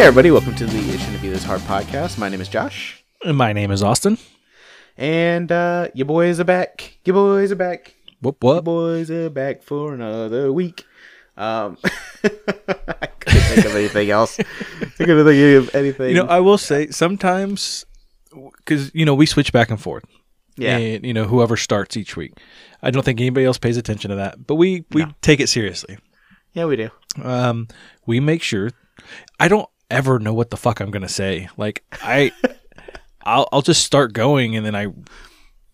Hey, everybody, welcome to the It Shouldn't Be This Hard podcast. My name is Josh, And My name is Austin. and uh, your boys are back. Your boys are back. Whoop Your boys are back for another week. Um, I couldn't think of anything else. I couldn't think of anything. You know, I will say sometimes because you know we switch back and forth. yeah, And you know whoever starts each week. I don't think anybody else pays attention to that, but we we No. take it seriously. yeah, we do. Um, we make sure. I don't ever know what the fuck I'm gonna say. Like I, I'll I'll just start going and then I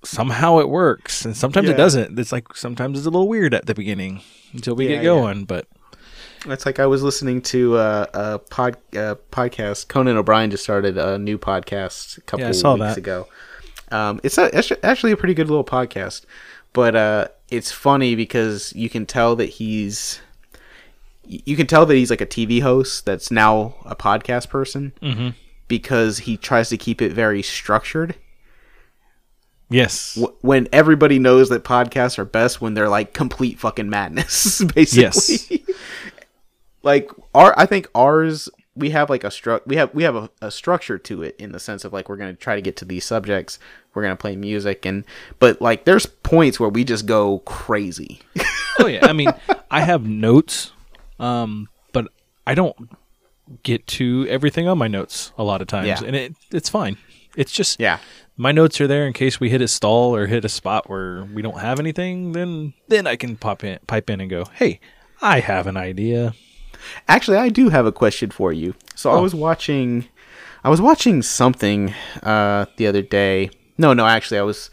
somehow it works and sometimes Yeah. it doesn't. It's like sometimes it's a little weird at the beginning until we Yeah, get yeah. going. But It's like I was listening to uh, a pod uh, podcast. Conan O'Brien just started a new podcast a couple Yeah, weeks that. ago. Um, it's, a, it's actually a pretty good little podcast, but uh, it's funny because you can tell that he's you can tell that he's like a TV host that's now a podcast person Mhm. because he tries to keep it very structured. yes, Wh- When everybody knows that podcasts are best when they're like complete fucking madness, basically. like our i think ours we have like a stru- we have we have a, a structure to it in the sense of like we're going to try to get to these subjects we're going to play music and but like there's points where we just go crazy oh yeah i mean i have notes um but i don't get to everything on my notes a lot of times Yeah. and it it's fine. It's just yeah. my notes are there in case we hit a stall or hit a spot where we don't have anything then then i can pop in pipe in and go hey i have an idea. Actually i do have a question for you. So i Oh. was watching i was watching something uh the other day. No no actually i was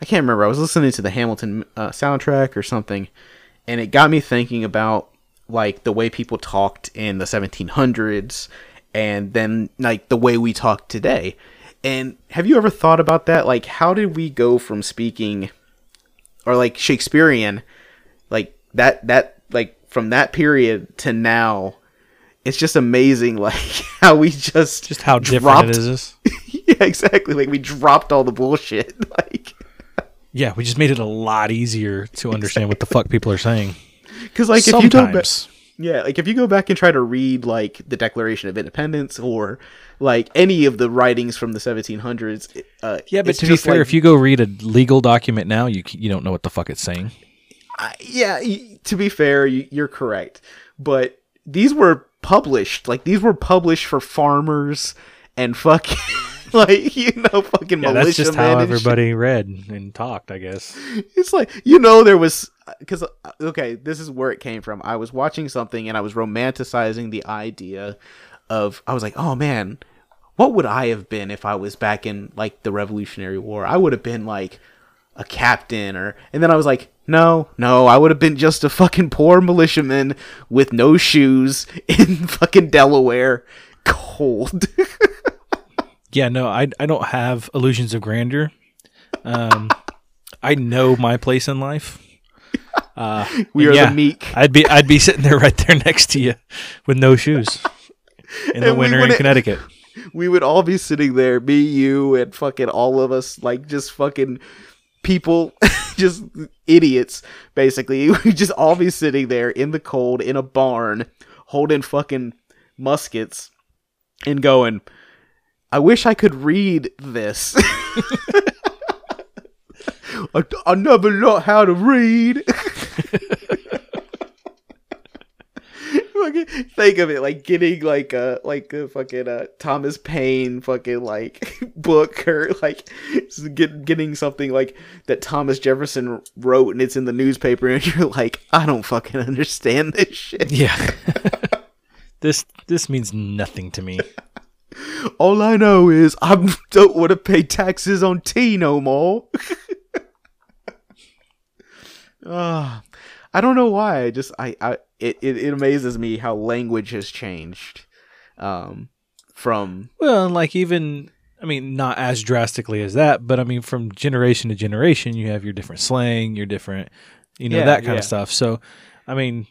i can't remember. I was listening to the hamilton uh, soundtrack or something and it got me thinking about like the way people talked in the 1700s and then like the way we talk today. And have you ever thought about that? Like how did we go from speaking or like shakespearean like that that like from that period to now? It's just amazing like how we just just how different it is. Yeah exactly. Like we dropped all the bullshit like. Yeah we just made it a lot easier to understand what the fuck people are saying because like if you go back Yeah, like if you go back and try to read like the Declaration of Independence or like any of the writings from the 1700s, uh, yeah but it's to be fair like- if you go read a legal document now you you don't know what the fuck it's saying. I- yeah, to be fair, you, you're correct, but these were published, like these were published for farmers and fucking like you know fucking yeah militia that's just men how and shit. everybody read and talked i guess. It's like you know there was because okay this is where it came from i was watching something and i was romanticizing the idea of i was like oh man what would i have been if i was back in like the revolutionary war i would have been like a captain or and then i was like no no i would have been just a fucking poor militiaman with no shoes in fucking delaware cold Yeah, no, I I don't have illusions of grandeur. Um, I know my place in life. Uh, we are yeah, the meek I'd be I'd be sitting there right there next to you with no shoes in the winter in Connecticut. we would all be sitting there, me, you, and fucking all of us, like just fucking people, just idiots, basically. We'd just all be sitting there in the cold in a barn, holding fucking muskets, and going, I wish I could read this. I, I never learned how to read. Think of it like getting like a like a fucking uh, Thomas Paine fucking like book or like get, getting something like that Thomas Jefferson wrote and it's in the newspaper and you're like I don't fucking understand this shit. Yeah, this this means nothing to me. All I know is I don't want to pay taxes on tea no more. Ah, I don't know why. I just I, I it, it, it amazes me how language has changed. Um from Well, and like even I mean, not as drastically as that, but I mean, from generation to generation, you have your different slang, your different, you know, Yeah, that kind yeah. of stuff. So, I mean,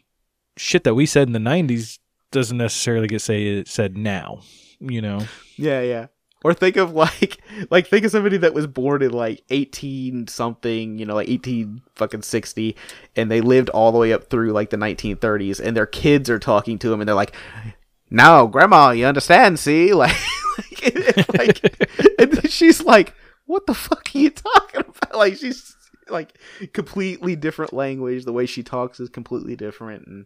shit that we said in the '90s doesn't necessarily get say said now. You know, Yeah, yeah. Or think of like like think of somebody that was born in like eighteen something, you know, like eighteen fucking sixty, and they lived all the way up through like the nineteen thirties, and their kids are talking to them, and they're like, "No, Grandma, you understand? See, like, like, like and then she's like, "What the fuck are you talking about?" Like, she's like completely different language. The way she talks is completely different, and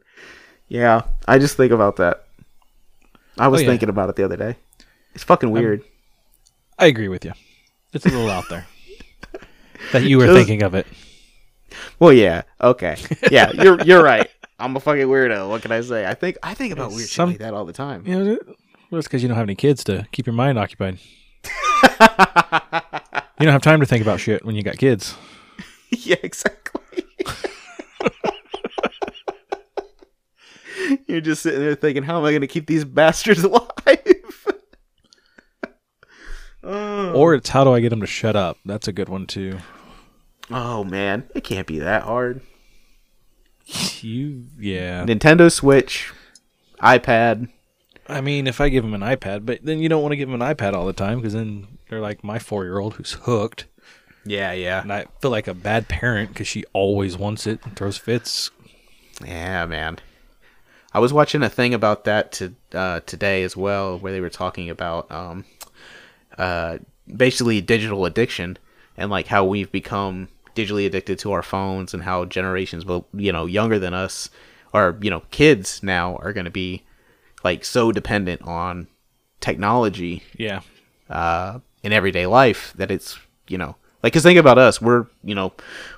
yeah, I just think about that. I was Oh, yeah. thinking about it the other day. It's fucking weird. I agree with you. It's a little out there that you were Just- thinking of it. Well, yeah, okay, yeah, you're you're right. I'm a fucking weirdo. What can I say? I think I think about weird Some- shit like that all the time. You know, well, it's because you don't have any kids to keep your mind occupied. You don't have time to think about shit when you got kids. yeah, exactly. You're just sitting there thinking, how am I going to keep these bastards alive? Or it's how do I get them to shut up? That's a good one too. oh man, it can't be that hard. You, yeah. Nintendo Switch, iPad. I mean, if I give them an iPad, but then you don't want to give them an iPad all the time because then they're like my four-year-old who's hooked, Yeah, yeah, and I feel like a bad parent because she always wants it and throws fits. yeah, man. I was watching a thing about that to uh, today as well, where they were talking about um, uh, basically digital addiction and like how we've become digitally addicted to our phones and how generations, well, you know, younger than us or you know, kids now are going to be like so dependent on technology Yeah, uh, in everyday life that it's you know like because think about us we're you know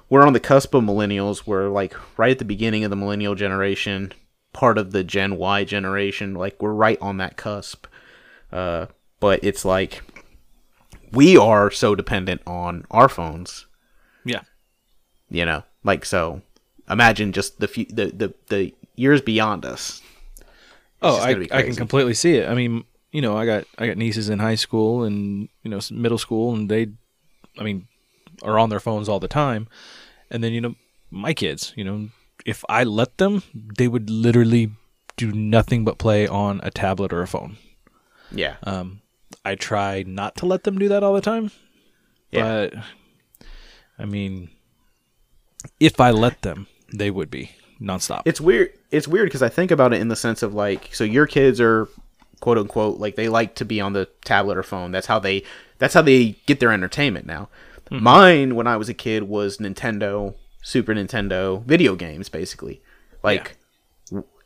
we're on the cusp of millennials we're like right at the beginning of the millennial generation part of the gen y generation like we're right on that cusp uh, but it's like we are so dependent on our phones yeah. you know like so imagine just the few the the, the years beyond us Oh, I, I can completely see it. I mean, you know, I got I got nieces in high school and you know middle school, and they, I mean, are on their phones all the time. And then you know, my kids, you know, if I let them, they would literally do nothing but play on a tablet or a phone. yeah Um, I try not to let them do that all the time, Yeah. but I mean, if I let them, they would be nonstop. it's weird it's weird because i think about it in the sense of like so your kids are quote unquote like they like to be on the tablet or phone. That's how they that's how they get their entertainment now. Hmm. Mine when i was a kid was nintendo super nintendo video games basically. Like w-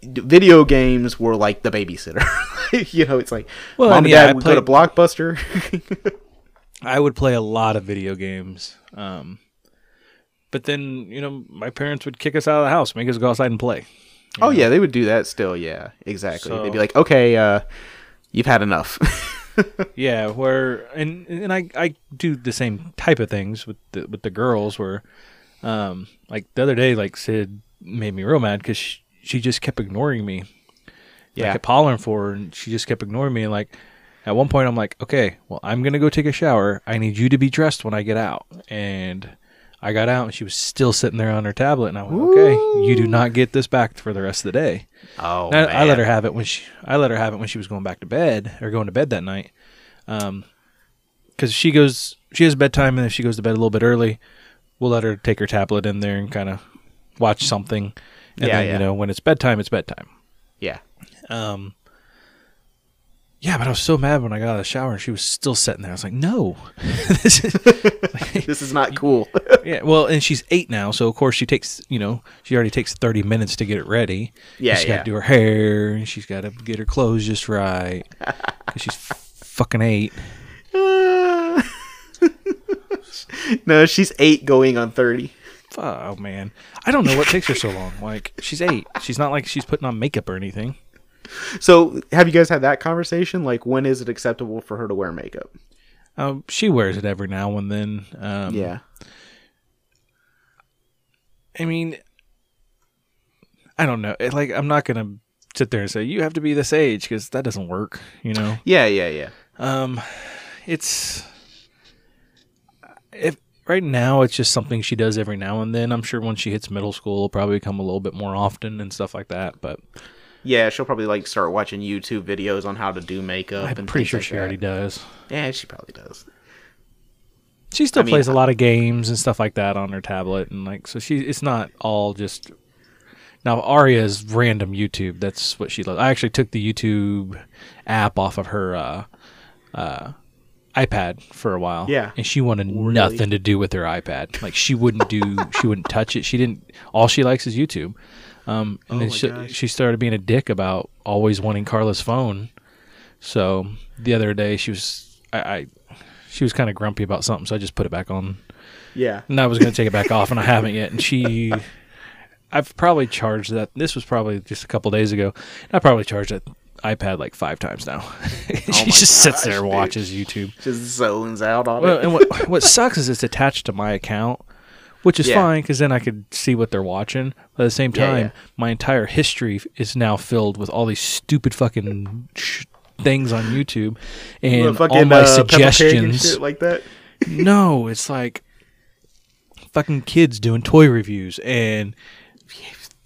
video games were like the babysitter you know it's like Well, mom and yeah, dad I would go to blockbuster I would play a lot of video games. Um, but then, you know, my parents would kick us out of the house, make us go outside and play. oh yeah they would do that still yeah exactly they'd be like okay uh you've had enough Yeah, where and and I I do the same type of things with the with the girls where, um, like the other day, like Sid made me real mad because she, just kept ignoring me. Yeah. I kept hollering for her, and she just kept ignoring me. And like, at one point, I'm like, okay, well, I'm gonna go take a shower. I need you to be dressed when I get out. And I got out, and she was still sitting there on her tablet. And I went, okay, you do not get this back for the rest of the day. oh I, I let her have it when she. I let her have it when she was going back to bed or going to bed that night. Um, because she goes, she has bedtime, and if she goes to bed a little bit early, we'll let her take her tablet in there and kind of watch something. And Yeah, then yeah. you know when it's bedtime, it's bedtime. yeah Um. Yeah, but I was so mad when I got out of the shower and she was still sitting there. I was like, "No, this is this is not cool yeah." Well, and she's eight now, so of course she takes you know she already takes thirty minutes to get it ready. Yeah, she's yeah. got to do her hair and she's got to get her clothes just right because she's fucking eight. no, she's eight going on 30. Oh man, I don't know what takes her so long. Like she's eight. She's not like she's putting on makeup or anything. So, have you guys had that conversation? Like, when is it acceptable for her to wear makeup? Um, she wears it every now and then. Um, yeah. I mean, I don't know. It, like, I'm not gonna sit there and say you have to be this age because that doesn't work. You know. Yeah, yeah, yeah. Um, it's if right now it's just something she does every now and then. I'm sure once she hits middle school, it'll probably come a little bit more often and stuff like that. But Yeah, she'll probably like start watching YouTube videos on how to do makeup. I'm and pretty sure like she that. already does. Yeah, she probably does. She still I mean, plays a lot of games and stuff like that on her tablet, and like so she. It's not all just Now Aria's random YouTube. That's what she loves. I actually took the YouTube app off of her uh, uh, iPad for a while. Yeah. and she wanted nothing to do with her iPad. Like she wouldn't do. she wouldn't touch it. She didn't. All she likes is YouTube. Um, and Oh then my she, she started being a dick about always wanting Carla's phone. So the other day she was I, I she was kind of grumpy about something, so I just put it back on. Yeah. And I was going to take it back off, and I haven't yet. And she, I've probably charged that. This was probably just a couple days ago. I probably charged that iPad like five times now. she Oh my just sits there and watches YouTube. Just zones out on Well, it. and what what sucks is it's attached to my account, which is Yeah. fine because then I could see what they're watching. But at the same time, yeah. my entire history is now filled with all these stupid fucking sh- things on YouTube, and The all my uh, suggestions. shit like that. no, it's like fucking kids doing toy reviews and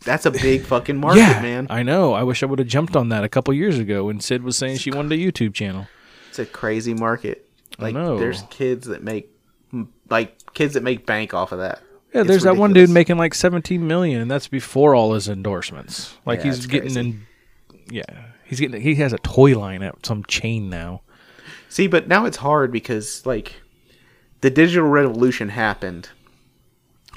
That's a big fucking market, yeah, man. I know. I wish I would have jumped on that a couple years ago when Sid was saying she wanted a YouTube channel. It's a crazy market. I Like know. there's kids that make like kids that make bank off of that. Yeah, It's there's that one dude making like 17 million, and that's before all his endorsements. Like Yeah, he's getting crazy. in. Yeah, he's getting. He has a toy line at some chain now. See, but now it's hard because like the digital revolution happened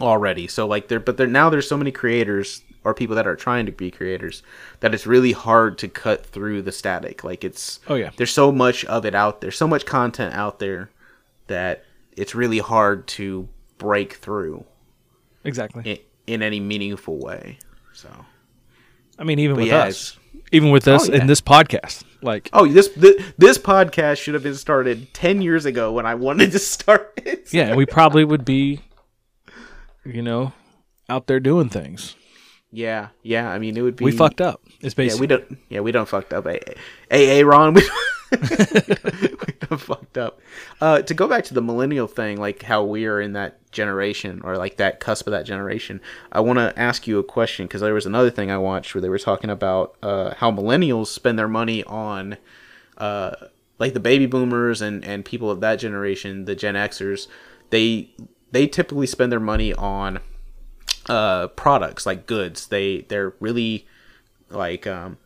already. So like there but there now there's so many creators or people that are trying to be creators that it's really hard to cut through the static. Like it's Oh yeah, there's so much of it out there, so much content out there that it's really hard to break through exactly. in, in any meaningful way. So I mean, even But with yeah, us, even with oh, us Oh, yeah. in this podcast, like Oh, this this, this podcast should have been started 10 years ago when I wanted to start it. yeah, we probably would be, you know, out there doing things. Yeah, yeah. I mean, it would be. We fucked up. It's Yeah, basically we don't. Yeah, we don't fucked up. A A Ron, we, we done fucked up. Uh, to go back to the millennial thing, like how we are in that generation or like that cusp of that generation, I want to ask you a question because there was another thing I watched where they were talking about uh, how millennials spend their money on, uh, like the baby boomers and and people of that generation, the Gen Xers. They they typically spend their money on uh products like goods. They they're really like um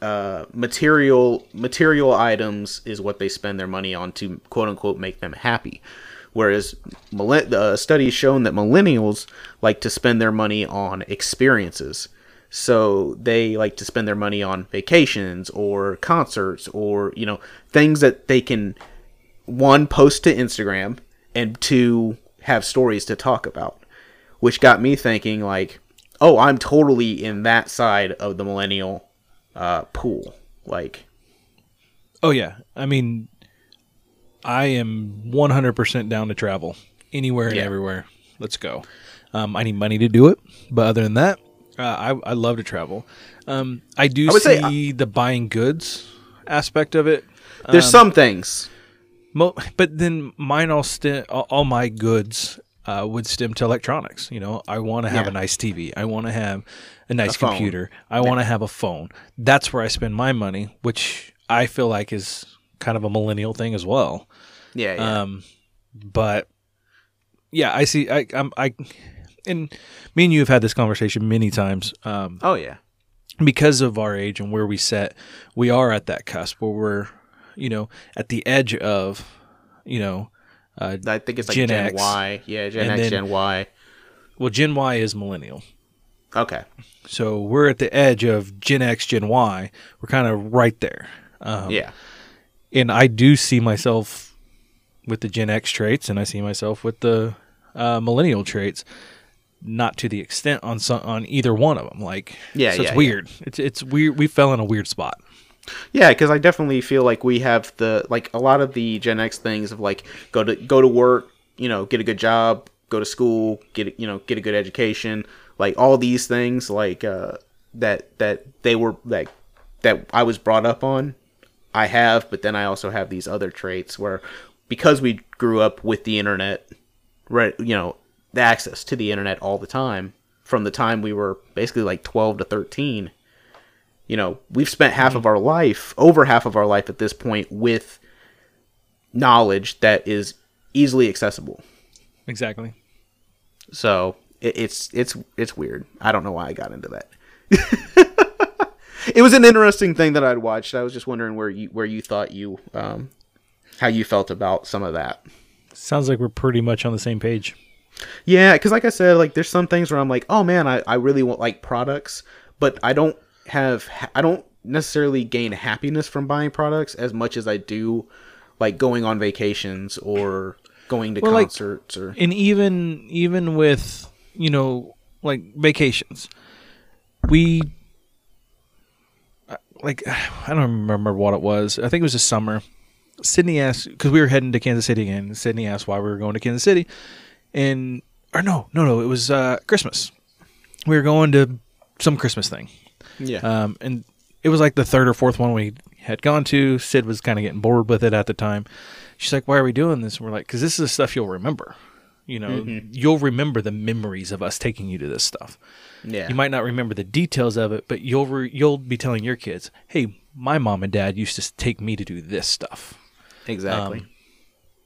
uh material material items is what they spend their money on to quote unquote make them happy. Whereas the studies shown that millennials like to spend their money on experiences. So they like to spend their money on vacations or concerts or you know things that they can one post to Instagram and two have stories to talk about which got me thinking like oh i'm totally in that side of the millennial uh, pool like Oh yeah, I mean, I am 100% down to travel anywhere and Yeah. everywhere. Let's go. Um, I need money to do it, but other than that, uh, I I love to travel. Um, I do I say- see the buying goods aspect of it. there's Um, some things Mo- but then mine all all, all my goods uh, would stem to electronics. You know, I want to have Yeah. a nice TV. I want to have a nice A computer. I want to have a phone. That's where I spend my money, which I feel like is kind of a millennial thing as well. yeah, yeah. Um, but yeah, I see. I I'm, I and me and you have had this conversation many times. Um, oh yeah because of our age and where we set, we are at that cusp where we're, you know, at the edge of, you know, uh, i think it's like Gen gen, X. y yeah gen And x then- gen y well, Gen Y is millennial. okay So we're at the edge of Gen X, Gen Y. We're kind of right there. Um, yeah And I do see myself with the Gen X traits, and I see myself with the uh, millennial traits. Not to the extent on some, on either one of them. Like, Yeah, so yeah, it's yeah. weird. It's it's weird. We fell in a weird spot. Yeah, because I definitely feel like we have the like a lot of the Gen X things of like go to go to work, you know, get a good job, go to school, get you know, get a good education, like all these things like uh, that that they were like that I was brought up on. I have, but then I also have these other traits where because we grew up with the internet, right? You know, the access to the internet all the time from the time we were basically like twelve to thirteen you know, we've spent half of our life, over half of our life at this point, with knowledge that is easily accessible. Exactly. So it, it's it's it's weird. I don't know why I got into that. it was an interesting thing that I'd watched. I was just wondering where you where you thought you um how you felt about some of that. Sounds like we're pretty much on the same page. Yeah, because like I said, like there's some things where I'm like, oh man, I, I really want like products, but I don't have I don't necessarily gain happiness from buying products as much as I do like going on vacations or going to Well, like- concerts or and even even with you know like vacations we uh, like i don't remember what it was. I think it was the summer. Sydney asked because we were heading to kansas city again and sydney asked why we were going to kansas city. And or no no no it was uh christmas. We were going to some christmas thing yeah. um, and it was like the third or fourth one we had gone to. Sid was kind of getting bored with it at the time. She's like, "Why are we doing this?" And we're like, "Because this is the stuff you'll remember. You know, you'll remember the memories of us taking you to this stuff. yeah. You might not remember the details of it, but you'll re- you'll be telling your kids, "Hey, my mom and dad used to take me to do this stuff." exactly. um,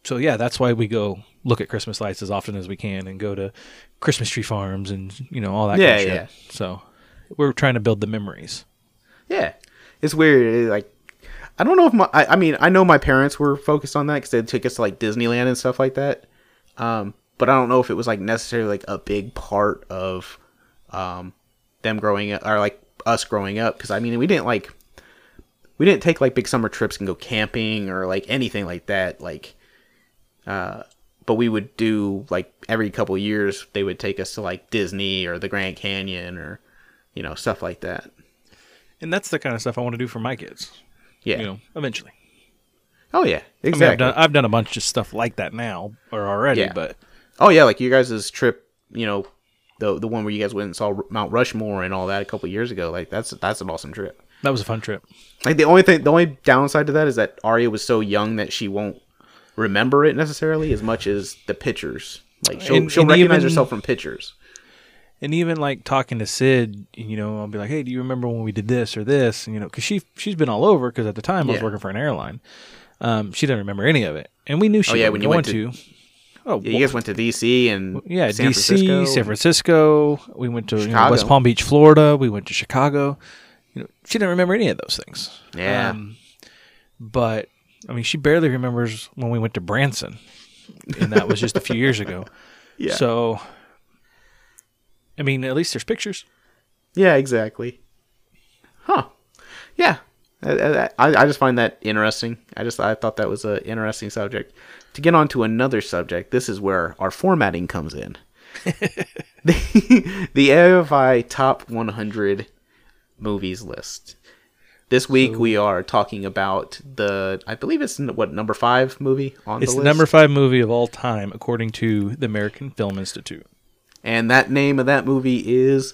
So yeah, that's why we go look at Christmas lights as often as we can, and go to Christmas tree farms and you know all that. Yeah, kind of yeah. shit. So we're trying to build the memories. Yeah, it's weird. Like, I don't know if my. I, I mean, I know my parents were focused on that because they took us to like Disneyland and stuff like that. Um, but I don't know if it was like necessarily like a big part of, um, them growing up or like us growing up. Because I mean, we didn't like, we didn't take like big summer trips and go camping or like anything like that. Like, uh, but we would do like every couple years they would take us to like Disney or the Grand Canyon or, you know, stuff like that. And that's the kind of stuff I want to do for my kids. Yeah. You know, eventually. Oh yeah, I mean, exactly. I've done I've done a bunch of stuff like that now or already, Yeah. but oh yeah, like you guys' trip, you know, the the one where you guys went and saw Mount Rushmore and all that a couple years ago. Like that's that's an awesome trip. that was a fun trip. Like the only thing, the only downside to that is that Arya was so young that she won't remember it necessarily as much as the pictures. Like she'll And- she'll and recognize even- herself from pictures. And even like talking to Sid, you know, I'll be like, "Hey, do you remember when we did this or this?" And you know, because she she's been all over. Because at the time I was Yeah. working for an airline, um, she didn't remember any of it, and we knew she Oh, yeah, when you went to. Oh, Yeah, you guys went to DC and yeah, San DC, Francisco. San Francisco. We went to you know, Chicago. West Palm Beach, Florida. We went to Chicago. You know, she didn't remember any of those things. Yeah. Um, but I mean, she barely remembers when we went to Branson, and that was just a few years ago. Yeah. So, I mean, at least there's pictures. Yeah, exactly. Huh. Yeah. Uh, uh, I, I, I just find that interesting. I just I thought that was an interesting subject. To get on to another subject, this is where our formatting comes in. the, the AFI Top 100 Movies list. This week we are talking about the I believe it's what number five movie on It's the list. number five movie of all time, according to the American Film Institute. And that name of that movie is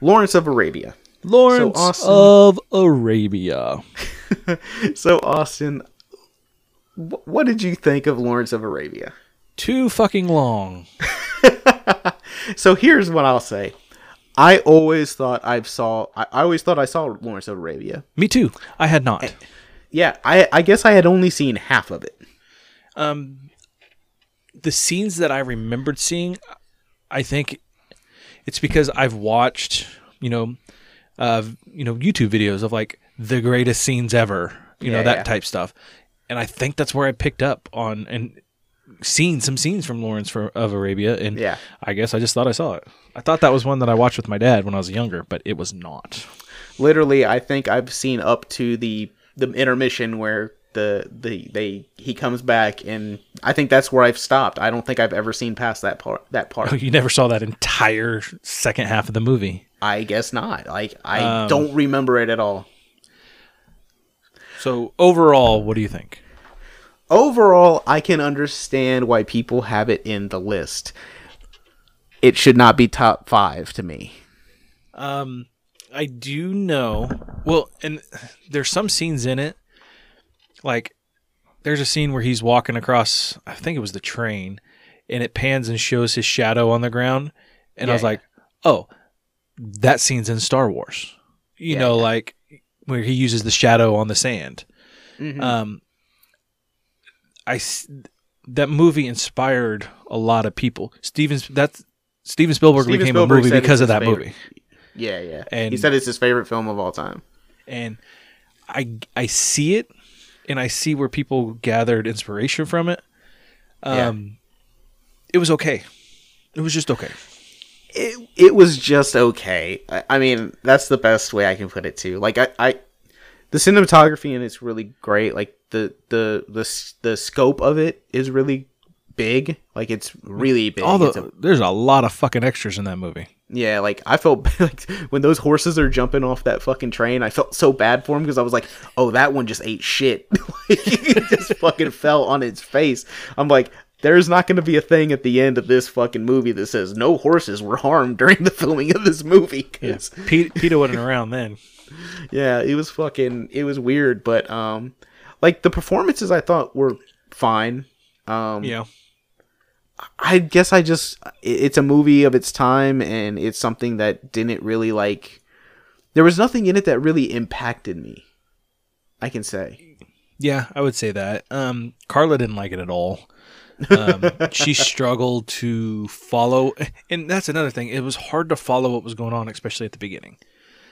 Lawrence of Arabia. Lawrence Austin- of Arabia. So Austin, wh- what did you think of Lawrence of Arabia? Too fucking long. So here's what I'll say. I always thought I saw. I, I always thought I saw Lawrence of Arabia. Me too. I had not. Yeah, I I guess I had only seen half of it. Um, the scenes that I remembered seeing, I think it's because I've watched, you know, uh, you know, YouTube videos of like the greatest scenes ever, you know, that yeah. type stuff, and I think that's where I picked up on and seen some scenes from Lawrence for, of Arabia, and Yeah. I guess I just thought I saw it. I thought that was one that I watched with my dad when I was younger, but it was not. Literally, I think I've seen up to the the intermission where the the they he comes back, and I think that's where I've stopped. I don't think I've ever seen past that part. That part. Oh, you never saw that entire second half of the movie. I guess not. Like I Um, don't remember it at all. So overall, what do you think? overall, I can understand why people have it in the list. It should not be top five to me. Um, I do know. Well, and there's some scenes in it, like there's a scene where he's walking across. I think it was the train, and it pans and shows his shadow on the ground, and I was Yeah. like, oh, that scene's in Star Wars. You Yeah, know, yeah. like where he uses the shadow on the sand. Mhm. Um, I that movie inspired a lot of people. Steven that's Steven Spielberg Steven became Spielberg a movie because of that favorite. movie. Yeah, yeah. And- he said it's his favorite film of all time. and I I see it, and I see where people gathered inspiration from it. Yeah. Um, it was okay. It was just okay. It it was just okay. I, I mean, that's the best way I can put it too. Like I, I the cinematography in it's really great. Like the the the the scope of it is really big. Like it's really big. All the It's a- there's a lot of fucking extras in that movie. Yeah, like I felt like when those horses are jumping off that fucking train, I felt so bad for him because I was like, "Oh, that one just ate shit." like, it just fucking fell on its face. I'm like, there's not going to be a thing at the end of this fucking movie that says no horses were harmed during the filming of this movie. 'cause- Pete, PETA wasn't around then. yeah, it was fucking it was weird, but um, like the performances I thought were fine. Um, know, I guess I just it's a movie of its time and it's something that didn't really like there was nothing in it that really impacted me. I can say. yeah, I would say that. Um, Carla didn't like it at all. Um, she struggled to follow, and that's another thing. It was hard to follow what was going on, especially at the beginning.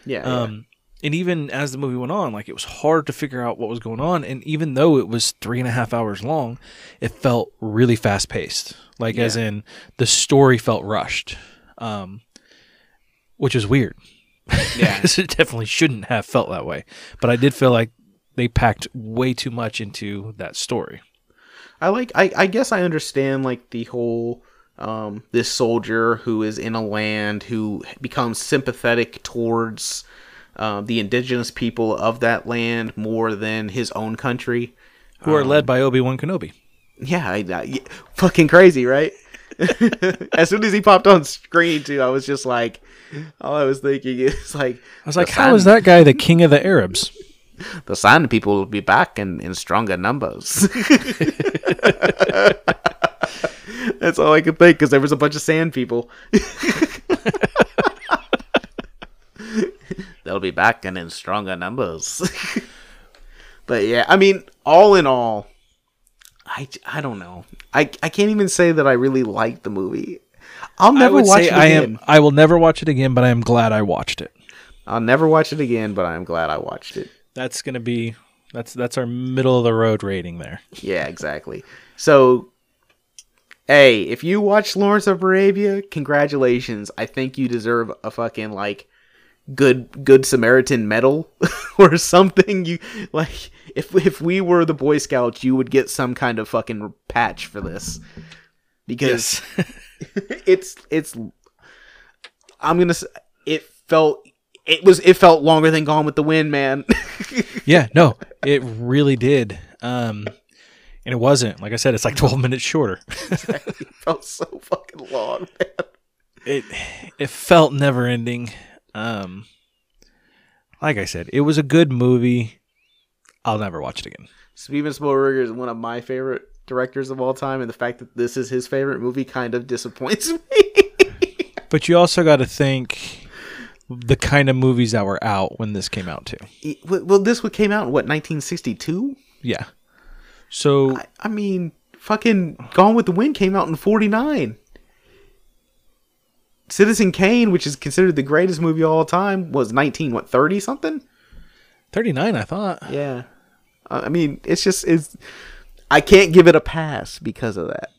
Yeah. yeah. And even as the movie went on, like it was hard to figure out what was going on. And even though it was three and a half hours long, it felt really fast paced. Like as in the story felt rushed, um, which is weird. Yeah. it definitely shouldn't have felt that way. But I did feel like they packed way too much into that story. I like I, I guess I understand like the whole um this soldier who is in a land who becomes sympathetic towards um, the indigenous people of that land more than his own country. Who are led by Obi Wan Kenobi. Yeah, I, I, fucking crazy, right? as soon as he popped on screen, too, I was just like, all I was thinking is like, I was like, how is that guy the king of the Arabs? The Sand people will be back in, in stronger numbers. That's all I could think because there was a bunch of sand people. They'll be back and in stronger numbers. but yeah, I mean, all in all, I, I don't know. I, I can't even say that I really liked the movie. I'll I never watch say it I am. I will never watch it again, but I am glad I watched it. I'll never watch it again, but I'm glad I watched it. That's gonna be that's that's our middle of the road rating there. Yeah, exactly. So, hey, if you watch Lawrence of Arabia, congratulations. I think you deserve a fucking like good good Samaritan medal or something. You like if if we were the Boy Scouts, you would get some kind of fucking patch for this because it's it's. I'm gonna. It felt. It was. It felt longer than Gone with the Wind, man. yeah, no, it really did. Um, and it wasn't. Like I said, it's like twelve minutes shorter. it felt so fucking long, man. It it felt never ending. Um, like I said, it was a good movie. I'll never watch it again. Steven Spielberg is one of my favorite directors of all time, and the fact that this is his favorite movie kind of disappoints me. But you also got to think the kind of movies that were out when this came out too. well, this one came out in what 1962. Yeah. So I, I mean, fucking Gone with the Wind came out in 49. Citizen Kane, which is considered the greatest movie of all time, was 19 what 30 something. thirty nine, I thought. Yeah, Uh, I mean, it's just it's. I can't give it a pass because of that.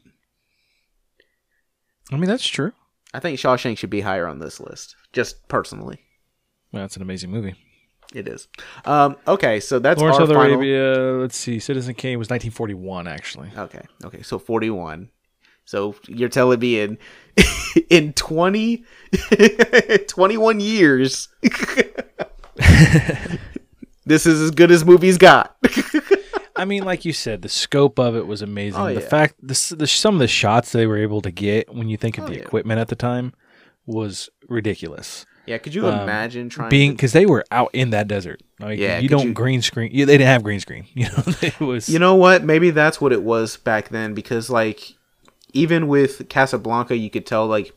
I mean, that's true. I think Shawshank should be higher on this list, just personally. Well, that's an amazing movie. It is. Um, okay, so that's Lawrence our final. Arabia. Let's see. Citizen Kane was 1941, actually. Okay, okay, so forty-one. So you're telling me in in 20, 21 years, this is as good as movies got. I mean, like you said, the scope of it was amazing. Oh, the yeah. fact, the, the some of the shots they were able to get when you think of Oh, the yeah. equipment at the time was ridiculous. yeah, could you Um, imagine trying Being because they were out in that desert. Like, Yeah, you don't you- green screen. You, they didn't have green screen. You know, it was. You know what? Maybe that's what it was back then because like even with Casablanca, you could tell like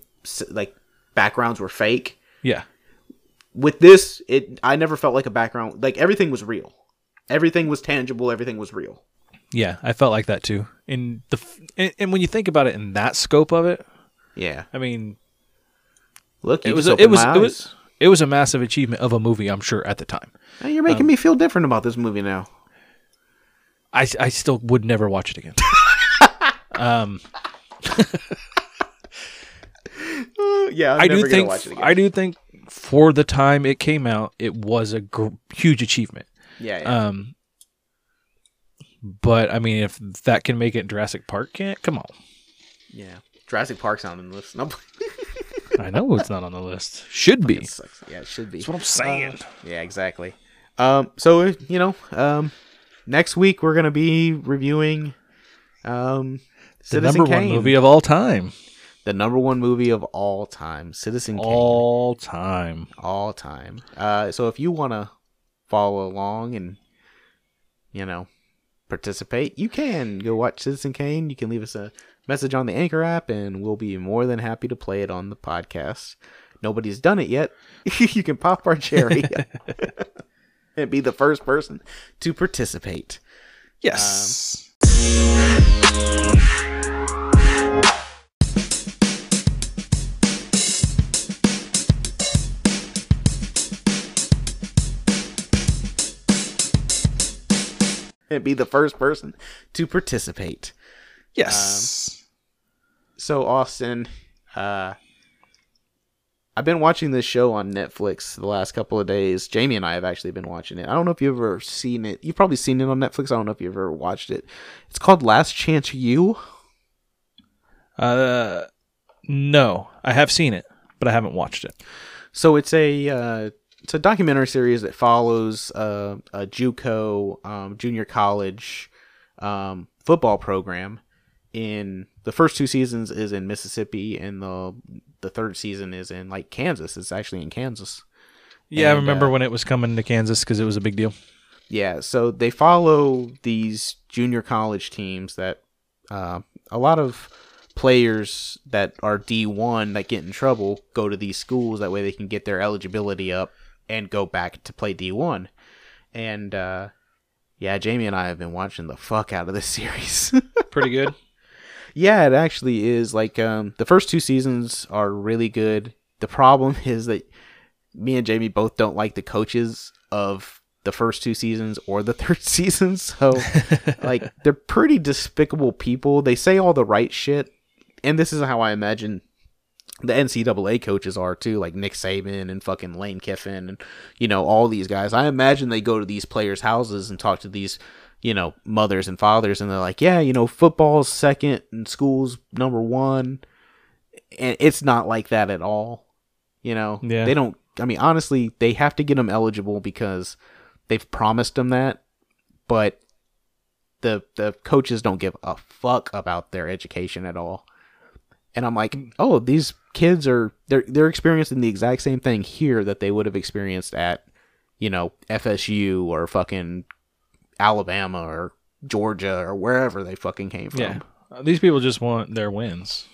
like backgrounds were fake. yeah, With this, it I never felt like a background. Like everything was real. Everything was tangible. Everything was real. yeah, I felt like that too. And the and, and when you think about it in that scope of it, Yeah. I mean, Look, you it was just it was it was it was a massive achievement of a movie. I'm sure at the time. Now you're making me feel different about this movie now. I I still would never watch it again. um, yeah, I'm I do think watch it again. I do think for the time it came out, it was a gr- huge achievement. yeah, yeah. Um, but I mean, if that can make it, Jurassic Park can't. Come on, yeah. Jurassic Park's not on the list. Nope. I know it's not on the list. Should be. Yeah, it should be. That's what I'm saying. Yeah, exactly. Um, so you know, um, next week we're gonna be reviewing um, Citizen number Kane, one movie of all time. the number one movie of all time, Citizen Kane, All time. all time. Uh, so if you wanna follow along and you know participate, you can go watch Citizen Kane. You can leave us a message on the Anchor app, and we'll be more than happy to play it on the podcast. Nobody's done it yet. you can pop our cherry and be the first person to participate. Yes. And be the first person to participate. yes. So Austin, uh I've been watching this show on Netflix the last couple of days. Jamie and I have actually been watching it. I don't know if you've ever seen it. You've probably seen it on Netflix. I don't know if you've ever watched it. It's called Last Chance U. uh, no, I have seen it, but I haven't watched it. So it's a uh, it's a documentary series that follows uh, a JUCO um, junior college um, football program. In the first two seasons is in Mississippi, and the the third season is in like Kansas. It's actually in Kansas. Yeah, I remember uh, when it was coming to Kansas because it was a big deal. Yeah, so they follow these junior college teams that uh, a lot of players that are D1 that get in trouble go to these schools. That way they can get their eligibility up and go back to play D1. And uh, yeah, Jamie and I have been watching the fuck out of this series. Pretty good. Yeah, it actually is. Like um, the first two seasons are really good. The problem is that me and Jamie both don't like the coaches of the first two seasons or the third season. So like they're pretty despicable people. They say all the right shit, and this is how I imagine the NCAA coaches are too, like Nick Saban and fucking Lane Kiffin and you know all these guys. I imagine they go to these players' houses and talk to these you know mothers and fathers, and they're like, yeah, you know, football's second and school's number one, and it's not like that at all. You know, Yeah. they don't. I mean, honestly, they have to get them eligible because they've promised them that, but the the coaches don't give a fuck about their education at all. And I'm like, mm. oh, these kids are they're they're experiencing the exact same thing here that they would have experienced at, you know, FSU or fucking Alabama or Georgia or wherever they fucking came from. Yeah. Uh, These people just want their wins.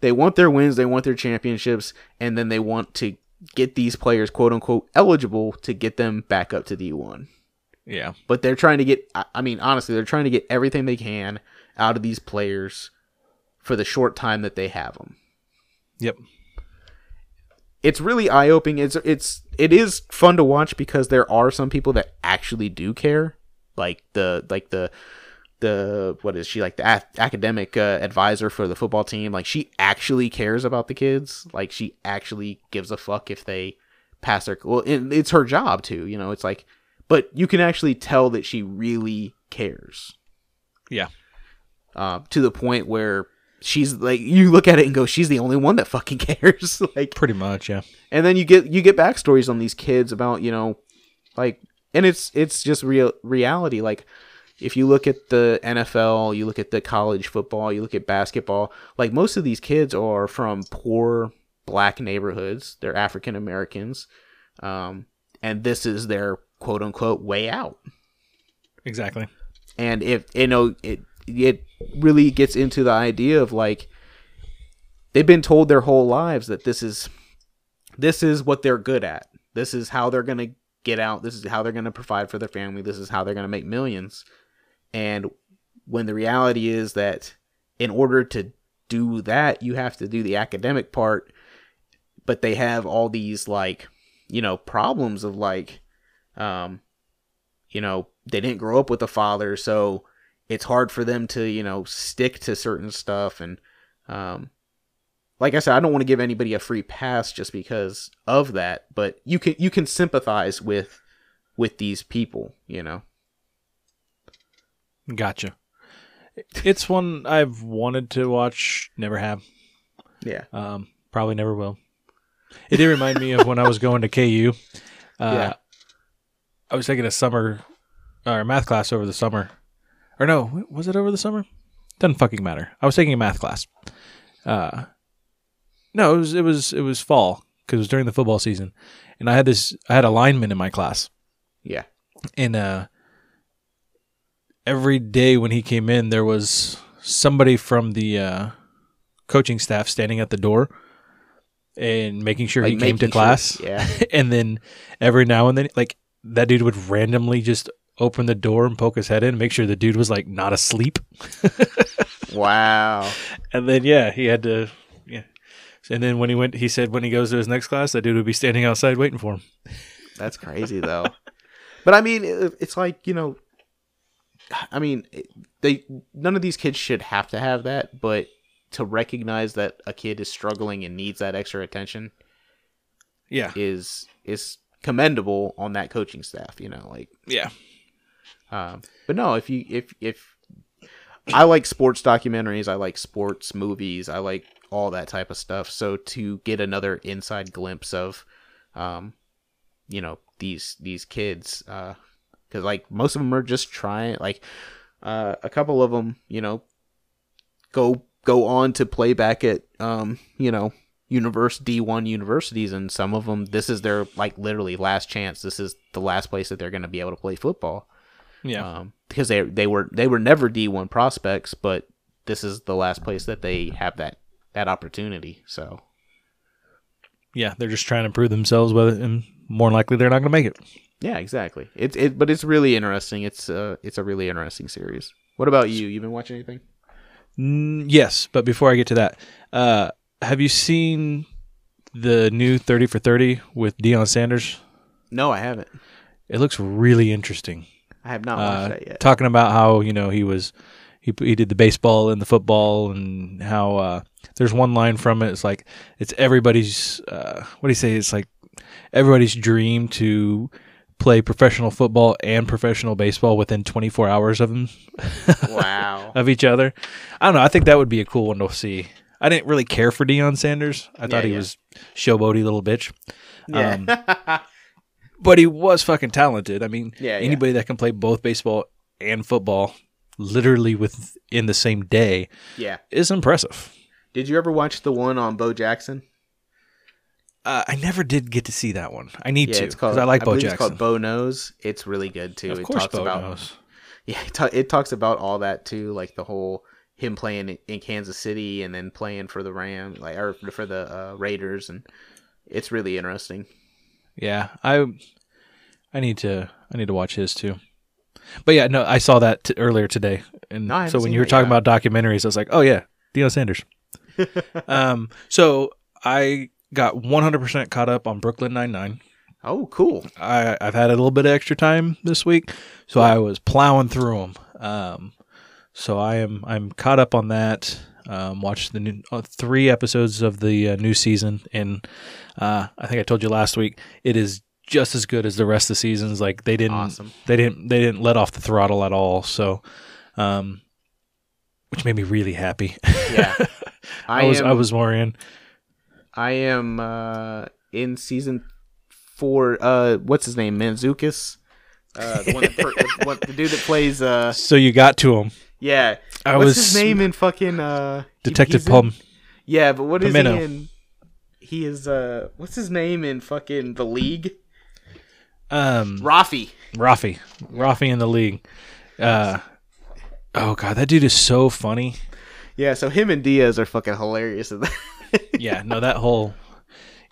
They want their wins, they want their championships, and then they want to get these players quote unquote eligible to get them back up to D1. Yeah. But they're trying to get I- I mean honestly, they're trying to get everything they can out of these players for the short time that they have them. Yep. It's really eye-opening. It's it's it is fun to watch because there are some people that actually do care. Like the like the the what is she like the a- academic uh, advisor for the football team like she actually cares about the kids like she actually gives a fuck if they pass their well it, it's her job too you know it's like but you can actually tell that she really cares Yeah. uh, to the point where she's like you look at it and go she's the only one that fucking cares like Pretty much, yeah. and then you get you get backstories on these kids about you know like and it's it's just real reality like if you look at the NFL, you look at the college football, you look at basketball, like most of these kids are from poor black neighborhoods. They're African Americans. Um, and this is their quote unquote way out. Exactly. And if you know it it really gets into the idea of like they've been told their whole lives that this is this is what they're good at. This is how they're going to get out. This is how they're going to provide for their family. This is how they're going to make millions. And when the reality is that in order to do that, you have to do the academic part, but they have all these like you know problems of like um you know they didn't grow up with a father so it's hard for them to you know stick to certain stuff and um like I said, I don't want to give anybody a free pass just because of that, but you can you can sympathize with with these people, you know. Gotcha. It's one I've wanted to watch, never have. Yeah. Um, probably never will. It did remind me of when I was going to KU. Uh, Yeah. I was taking a summer or math class over the summer, or no, was it over the summer? Doesn't fucking matter. I was taking a math class. Uh, no, it was it was it was fall because it was during the football season, and I had this I had a lineman in my class, Yeah. and uh, every day when he came in, there was somebody from the uh, coaching staff standing at the door and making sure he Like came to making sure- class. yeah. and then every now and then, like that dude would randomly just open the door and poke his head in, and make sure the dude was like not asleep, Wow. and then yeah, he had to. And then when he went, he said when he goes to his next class, that dude would be standing outside waiting for him. That's crazy though. but I mean, it's like you know, I mean, they none of these kids should have to have that, but to recognize that a kid is struggling and needs that extra attention Yeah. is is commendable on that coaching staff. You know, like, Yeah. um, but no, if you if if I like sports documentaries, I like sports movies, I like all that type of stuff. So to get another inside glimpse of, um, you know these these kids, because like most of them are just trying. Like uh, a couple of them, you know, go go on to play back at um, you know universe D1 universities and some of them this is their like literally last chance this is the last place that they're going to be able to play football Yeah. um, because they they were they were never D1 prospects, but this is the last place that they have that that opportunity. So yeah. They're just trying to prove themselves, whether and more likely they're not going to make it. yeah, exactly. It's it, but it's really interesting. It's uh it's a really interesting series. What about you? You been watching anything? Mm, yes, but before I get to that, uh, have you seen the new Thirty for Thirty with Deion Sanders? No, I haven't. It looks really interesting. I have not watched Uh, that yet. talking about how you know he was he he did the baseball and the football and how uh, there's one line from it. It's like it's everybody's uh, what do you say? It's like everybody's dream to play professional football and professional baseball within 24 hours of them wow. of each other. I don't know. I think that would be a cool one to see. I didn't really care for Deion Sanders. I thought he yeah. was showboaty little bitch, Yeah. um, but he was fucking talented. I mean, Yeah, yeah. anybody that can play both baseball and football literally within the same day yeah. is impressive. Did you ever watch the one on Bo Jackson? Uh, I never did get to see that one. I need Yeah, to because I like Bo Jackson. It's called Bo Knows. It's really good too. of it course, talks Bo about knows. Yeah, it, ta- it talks about all that too, like the whole him playing in- Kansas City and then playing for the Ram, like or for the uh, Raiders, and it's really interesting. Yeah, I I need to I need to watch his too. But yeah, no, I saw that t- earlier today, and No, so when you were that talking yet. about documentaries, I was like, oh yeah, Deion Sanders. um, so I got 100% caught up on Brooklyn Nine Nine. Oh, cool. I I've had a little bit of extra time this week, so I was plowing through them. Um, so I am I'm caught up on that. Um, watched the new, uh, three episodes of the uh, new season, and uh, I think I told you last week it is just as good as the rest of the seasons. Like they didn't Awesome. they didn't they didn't let off the throttle at all. So, um, which made me really happy. Yeah, I, I, was am, I was more in. I am uh, in season four. Uh, what's his name? Mantzoukas. Uh, the one that per- one, the dude that plays. Uh, So you got to him. yeah. I what's was his name in fucking uh, he- Detective he's in- Yeah, but what is he in? He is uh, what's his name in fucking the league? Um, Rafi. Rafi, Rafi in the league. Uh, oh god, that dude is so funny. Yeah, so him and Diaz are fucking hilarious. Yeah, no, that whole,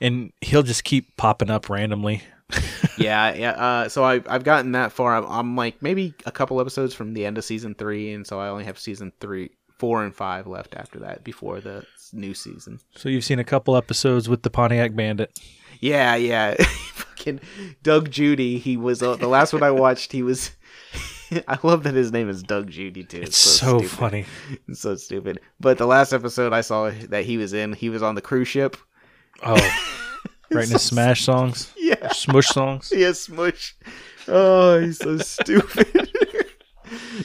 and he'll just keep popping up randomly. yeah, yeah. Uh, so I I've gotten that far. I'm, I'm like maybe a couple episodes from the end of season three, and so I only have season three, four, and five left after that before the new season. So you've seen a couple episodes with the Pontiac Bandit. Yeah, yeah. fucking Doug Judy. He was uh, the last one I watched. He was. I love that his name is Doug Judy too. It's so, stupid. funny. It's so stupid. But the last episode I saw that he was in, he was on the cruise ship. Oh, writing his smash songs, Yeah. smush songs. Yeah, smush. Oh, he's so stupid.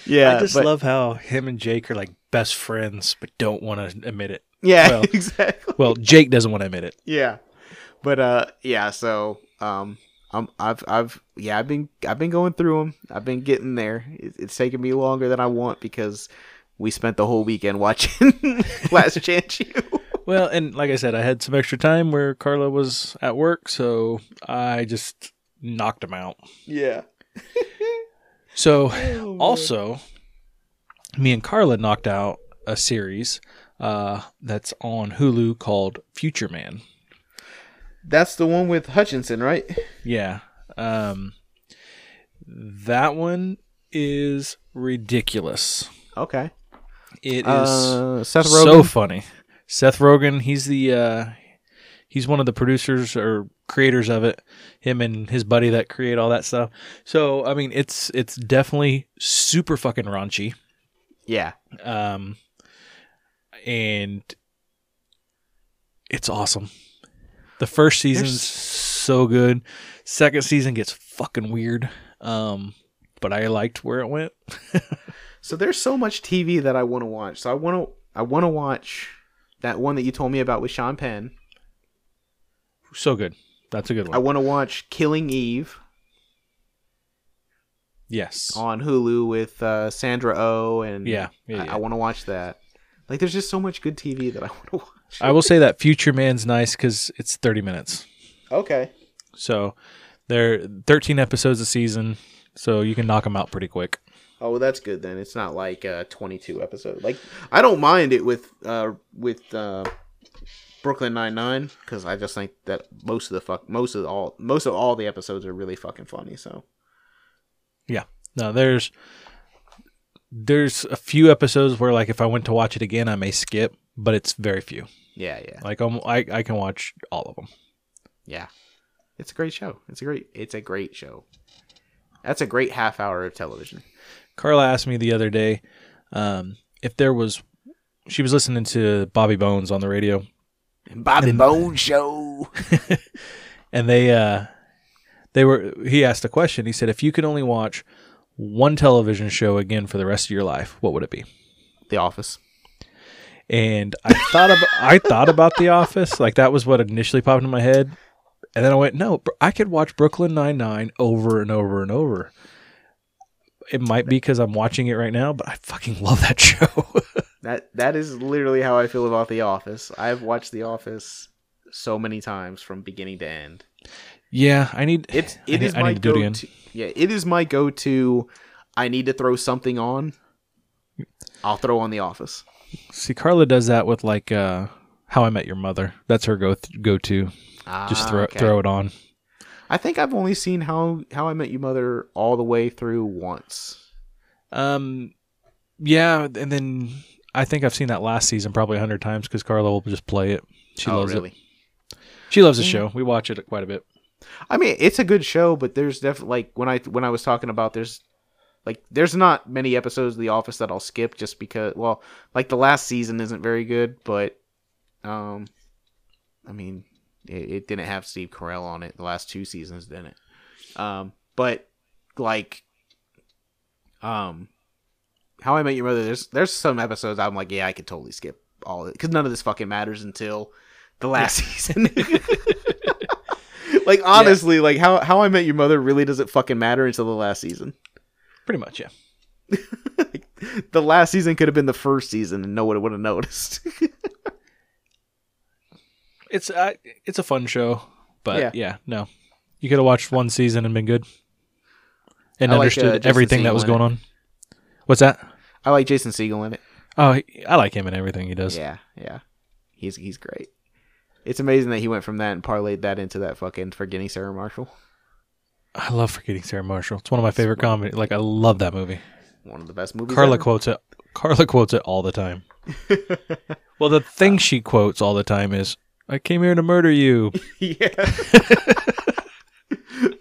yeah, I just but- love how him and Jake are like best friends, but don't want to admit it. Yeah, well- exactly. Well, Jake doesn't want to admit it. Yeah, but uh, yeah. So um, I'm I've I've yeah I've been I've been going through them. I've been getting there. It, it's taking me longer than I want because we spent the whole weekend watching Last Chance U. Well, and like I said, I had some extra time where Carla was at work, so I just knocked him out. Yeah. So, Oh, also, me and Carla knocked out a series uh, that's on Hulu called Future Man. That's the one with Hutcherson, right? Yeah. Um, that one is ridiculous. Okay. It is Uh, Seth Rogen. so funny. Seth Rogen, he's the uh, he's one of the producers or creators of it. Him and his buddy that create all that stuff. So I mean, it's it's definitely super fucking raunchy. yeah. Um, and it's awesome. The first season's There's- so good. Second season gets fucking weird. Um, but I liked where it went. So there's so much TV that I want to watch. So I want to I want to watch that one that you told me about with Sean Penn. So good. That's a good one. I want to watch Killing Eve yes. on Hulu with uh, Sandra Oh and Yeah, yeah, I, yeah. I want to watch that. Like there's just so much good TV that I want to watch. I will say that Future Man's nice because it's 30 minutes. Okay. So they're 13 episodes a season, so you can knock them out pretty quick. Oh, well, that's good then. It's not like uh 22 episode. Like I don't mind it with uh with uh Brooklyn Nine Nine because I just think that most of the fuck most of all most of all the episodes are really fucking funny. So Yeah. No, there's there's a few episodes where like if I went to watch it again, I may skip, but it's very few. Yeah, yeah, Like I'm, I I can watch all of them. yeah. It's a great show. It's a great. It's a great show. That's a great half hour of television. Carla asked me the other day um, if there was. She was listening to Bobby Bones on the radio, Bobby Bone Show. and they uh, they were. He asked a question. He said, "If you could only watch one television show again for the rest of your life, what would it be?" The Office. And I thought about I thought about The Office. Like that was what initially popped in my head, and then I went, "No, I could watch Brooklyn Nine Nine over and over and over." It might be because I'm watching it right now, but I fucking love that show. That that is literally how I feel about The Office. I've watched The Office so many times from beginning to end. yeah, I need. It's I it need- is I my need to go to. Yeah, it is my go to. I need to throw something on. I'll throw on The Office. See, Carla does that with like uh, How I Met Your Mother. That's her go go to. Just Ah, throw okay. throw it on. I think I've only seen how How I Met Your Mother all the way through once. Um, yeah, and then I think I've seen that last season probably a hundred times because Carla will just play it. She oh, loves really? it. She loves the Yeah. show. We watch it quite a bit. I mean, it's a good show, but there's definitely like when I when I was talking about there's like there's not many episodes of The Office that I'll skip just because well, like the last season isn't very good, but um, I mean, it, it didn't have Steve Carell on it. The last two seasons didn't. Um, but like, um, How I Met Your Mother, there's there's some episodes I'm like, yeah, I could totally skip all of it because none of this fucking matters until the last season. like honestly, like how how I Met Your Mother really doesn't fucking matter until the last season. Pretty much, yeah. The last season could have been the first season, and no one would have noticed. It's uh, it's a fun show, but Yeah. yeah, no, you could have watched one season and been good, and I like, uh, understood everything that was going on. What's that? I like Jason Segel in it. Oh, he- I like him and everything he does. Yeah, yeah, he's he's great. It's amazing that he went from that and parlayed that into that fucking forgetting Sarah Marshall. I love Forgetting Sarah Marshall. It's one of my favorite comedy. Like I love that movie. One of the best movies. Carla ever. quotes it. Carla quotes it all the time. Well, the thing she quotes all the time is, "I came here to murder you." yeah.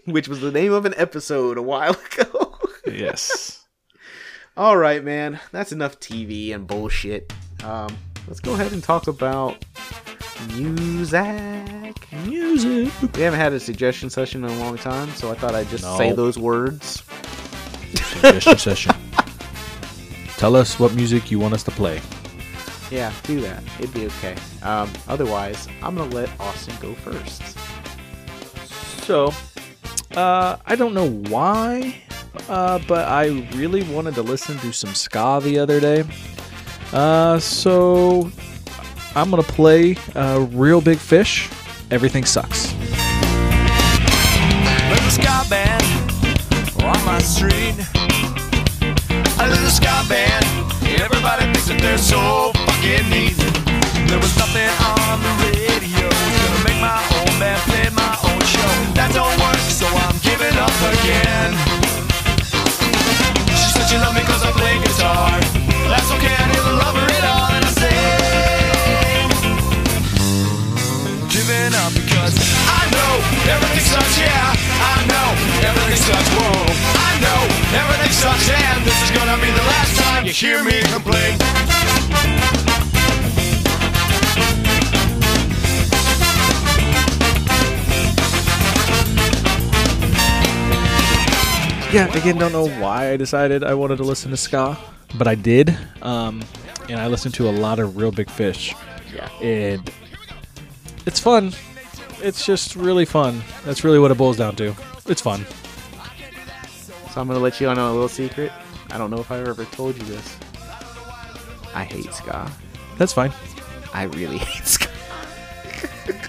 which was the name of an episode a while ago. yes. All right, man. That's enough TV and bullshit. Um, let's go ahead and talk about music. Music. We haven't had a suggestion session in a long time, so I thought I'd just No. say those words. Suggestion session. Tell us what music you want us to play. Yeah, do that. It'd be okay. Um, otherwise, I'm gonna let Austin go first. So, uh, I don't know why, uh, but I really wanted to listen to some ska the other day. Uh, so I'm gonna play uh, Real Big Fish. Everything sucks. Ska band on my street. A little ska band. Everybody thinks that they're so fucking. There was nothing on the radio. Gonna make my own band, play my own show. That don't work, so I'm giving up again. She said she loved me cause I play guitar. Everything sucks, yeah. I know everything sucks, whoa. I know everything sucks, and this is gonna be the last time you hear me complain. Yeah, again, don't know why I decided I wanted to listen to ska, but I did. Um, and I listened to a lot of Real Big Fish. Yeah. And it's fun. It's just really fun. That's really what it boils down to. It's fun. So I'm gonna let you on a little secret. I don't know if I've ever told you this. I hate ska. That's fine. I really hate ska.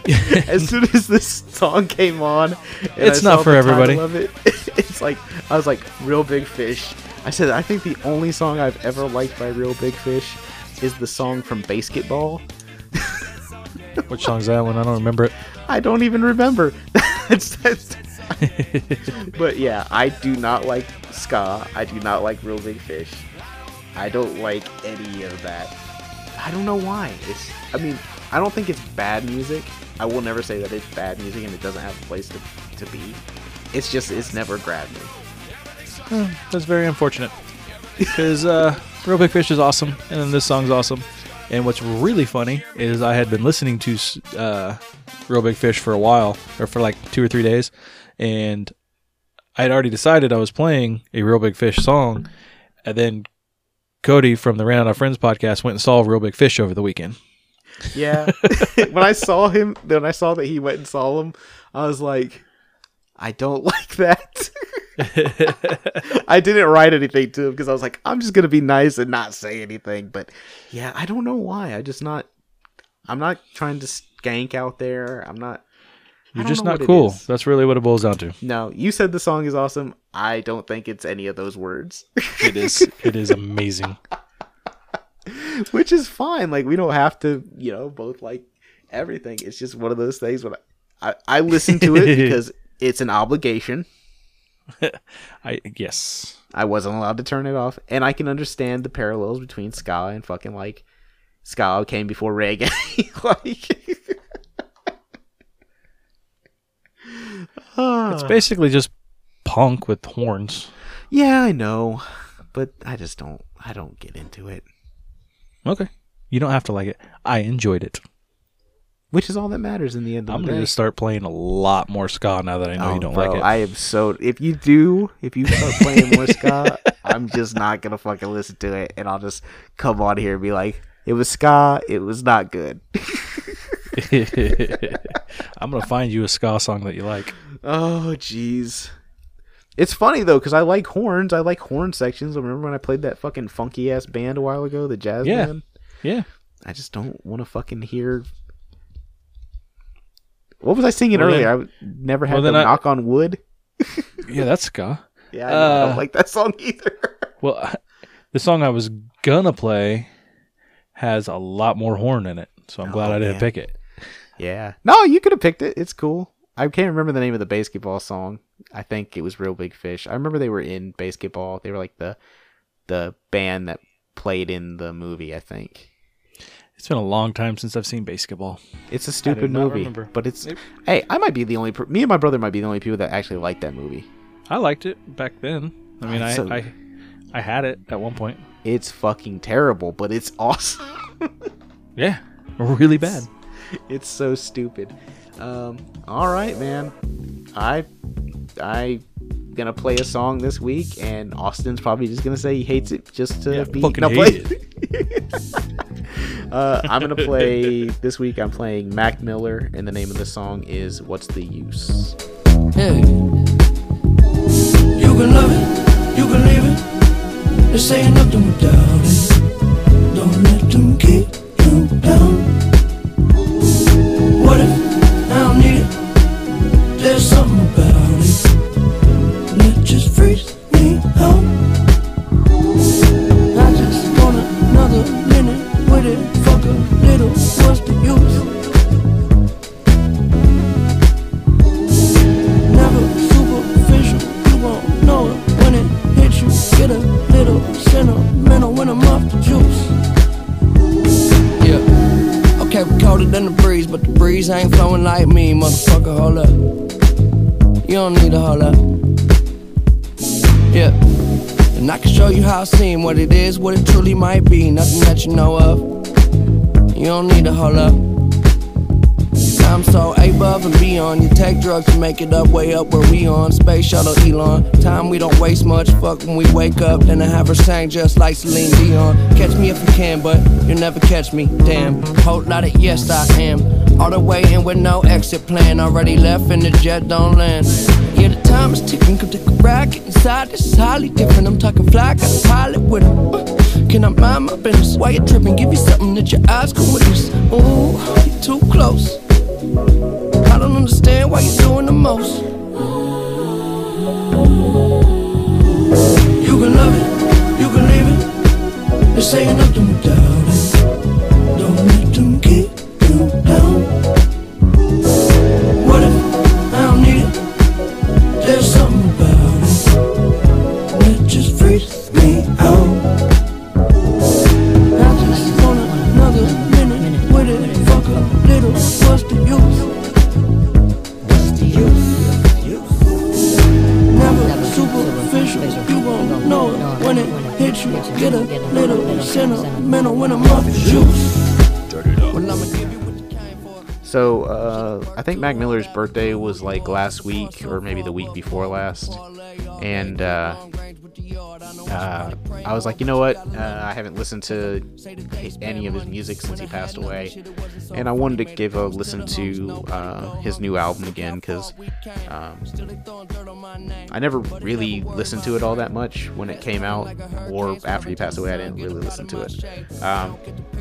as soon as this song came on, It's I not for everybody. Of it, it's like I was like, "Real Big Fish." I said, "I think the only song I've ever liked by Real Big Fish is the song from BASEketball." Which song's that one? I don't remember it. I don't even remember. that's, that's, but yeah, I do not like ska. I do not like Real Big Fish. I don't like any of that. I don't know why. It's. I mean, I don't think it's bad music. I will never say that it's bad music and it doesn't have a place to to be. It's just it's never grabbed me. That's very unfortunate. Because uh, Real Big Fish is awesome, and then this song's awesome. And what's really funny is I had been listening to uh, Real Big Fish for a while, or for like two or three days, and I had already decided I was playing a Real Big Fish song, and then Cody from the Ran Out of Friends podcast went and saw Real Big Fish over the weekend. Yeah. when I saw him, when I saw that he went and saw him, I was like, I don't like that. I didn't write anything to him because I was like, I'm just gonna be nice and not say anything. But yeah, I don't know why. I just not. I'm not trying to skank out there. I'm not. You're just not cool. That's really what it boils down to. No, you said the song is awesome. I don't think it's any of those words, It is. it is amazing. which is fine. Like we don't have to, you know, both like everything. It's just one of those things. When I, I, I listen to it because it's an obligation. I yes. I wasn't allowed to turn it off, and I can understand the parallels between ska and fucking like ska came before reggae. like, ah. It's basically just punk with horns. yeah, I know, but I just don't. I don't get into it, Okay. You don't have to like it. I enjoyed it. Which is all that matters in the end of I'm the gonna day. just start playing a lot more ska now that I know Oh, you don't bro, like it. I am so. If you do, if you start playing more ska, I'm just not gonna fucking listen to it, and I'll just come on here and be like, "It was ska. It was not good." I'm gonna find you a ska song that you like. Oh, jeez. It's funny though, because I like horns. I like horn sections. Remember when I played that fucking funky ass band a while ago, the jazz Yeah. band? Yeah. I just don't want to fucking hear. What was I singing Well, then- earlier? I w- never had well, to then I- knock on wood. Yeah, that's ska. Yeah, I, know, I Uh, don't like that song either. Well, the song I was gonna play has a lot more horn in it, so I'm glad Oh, I didn't man. pick it. yeah, no, you could have picked it. It's cool. I can't remember the name of the basketball song. I think it was Real Big Fish. I remember they were in BASEketball. They were like the the band that played in the movie. I think. It's been a long time since I've seen BASEketball. It's a stupid movie, remember. but it's. It- Hey, I might be the only. Me and my brother might be the only people that actually like that movie. I liked it back then. I mean, I, I I had it at one point. It's fucking terrible, but it's awesome. Yeah, really bad. it's so stupid. Um, all right, man. I I gonna play a song this week, and Austin's probably just gonna say he hates it just to Yeah, be fucking no, hate play- uh, I'm gonna play this week. I'm playing Mac Miller, and the name of the song is "What's the Use." Hey. You can love it, you can leave it. There's saying nothing without it. Don't let them keep you down. Breeze ain't flowing like me, motherfucker. Hold up. You don't need to hold up. Yeah. And I can show you how I seem, what it is, what it truly might be. Nothing that you know of. You don't need to hold up. I'm so above and beyond. You take drugs to make it up, way up where we on. Space shuttle Elon. Time we don't waste much. Fuck when we wake up. Then I have her sang just like Celine Dion. Catch me if you can, but you'll never catch me. Damn. Whole lot of yes, I am. All the way in with no exit plan. Already left and the jet don't land. Yeah, the time is ticking. Come take a. Get inside. This is highly different. I'm talking fly. Got a pilot with him. Uh, Can I mind my business? Why you tripping? Give you something that your eyes can witness. Ooh, you're too close. I don't understand why you're doing the most. You can love it, you can leave it. They're saying nothing without it. Don't let them keep you down. Get a little sentimental when I'm off the juice. So uh, I think Mac Miller's birthday was like last week or maybe the week before last, and uh, uh, I was like, you know what? Uh, I haven't listened to any of his music since he passed away, and I wanted to give a listen to uh, his new album again because um, I never really listened to it all that much when it came out, or after he passed away, I didn't really listen to it. Um,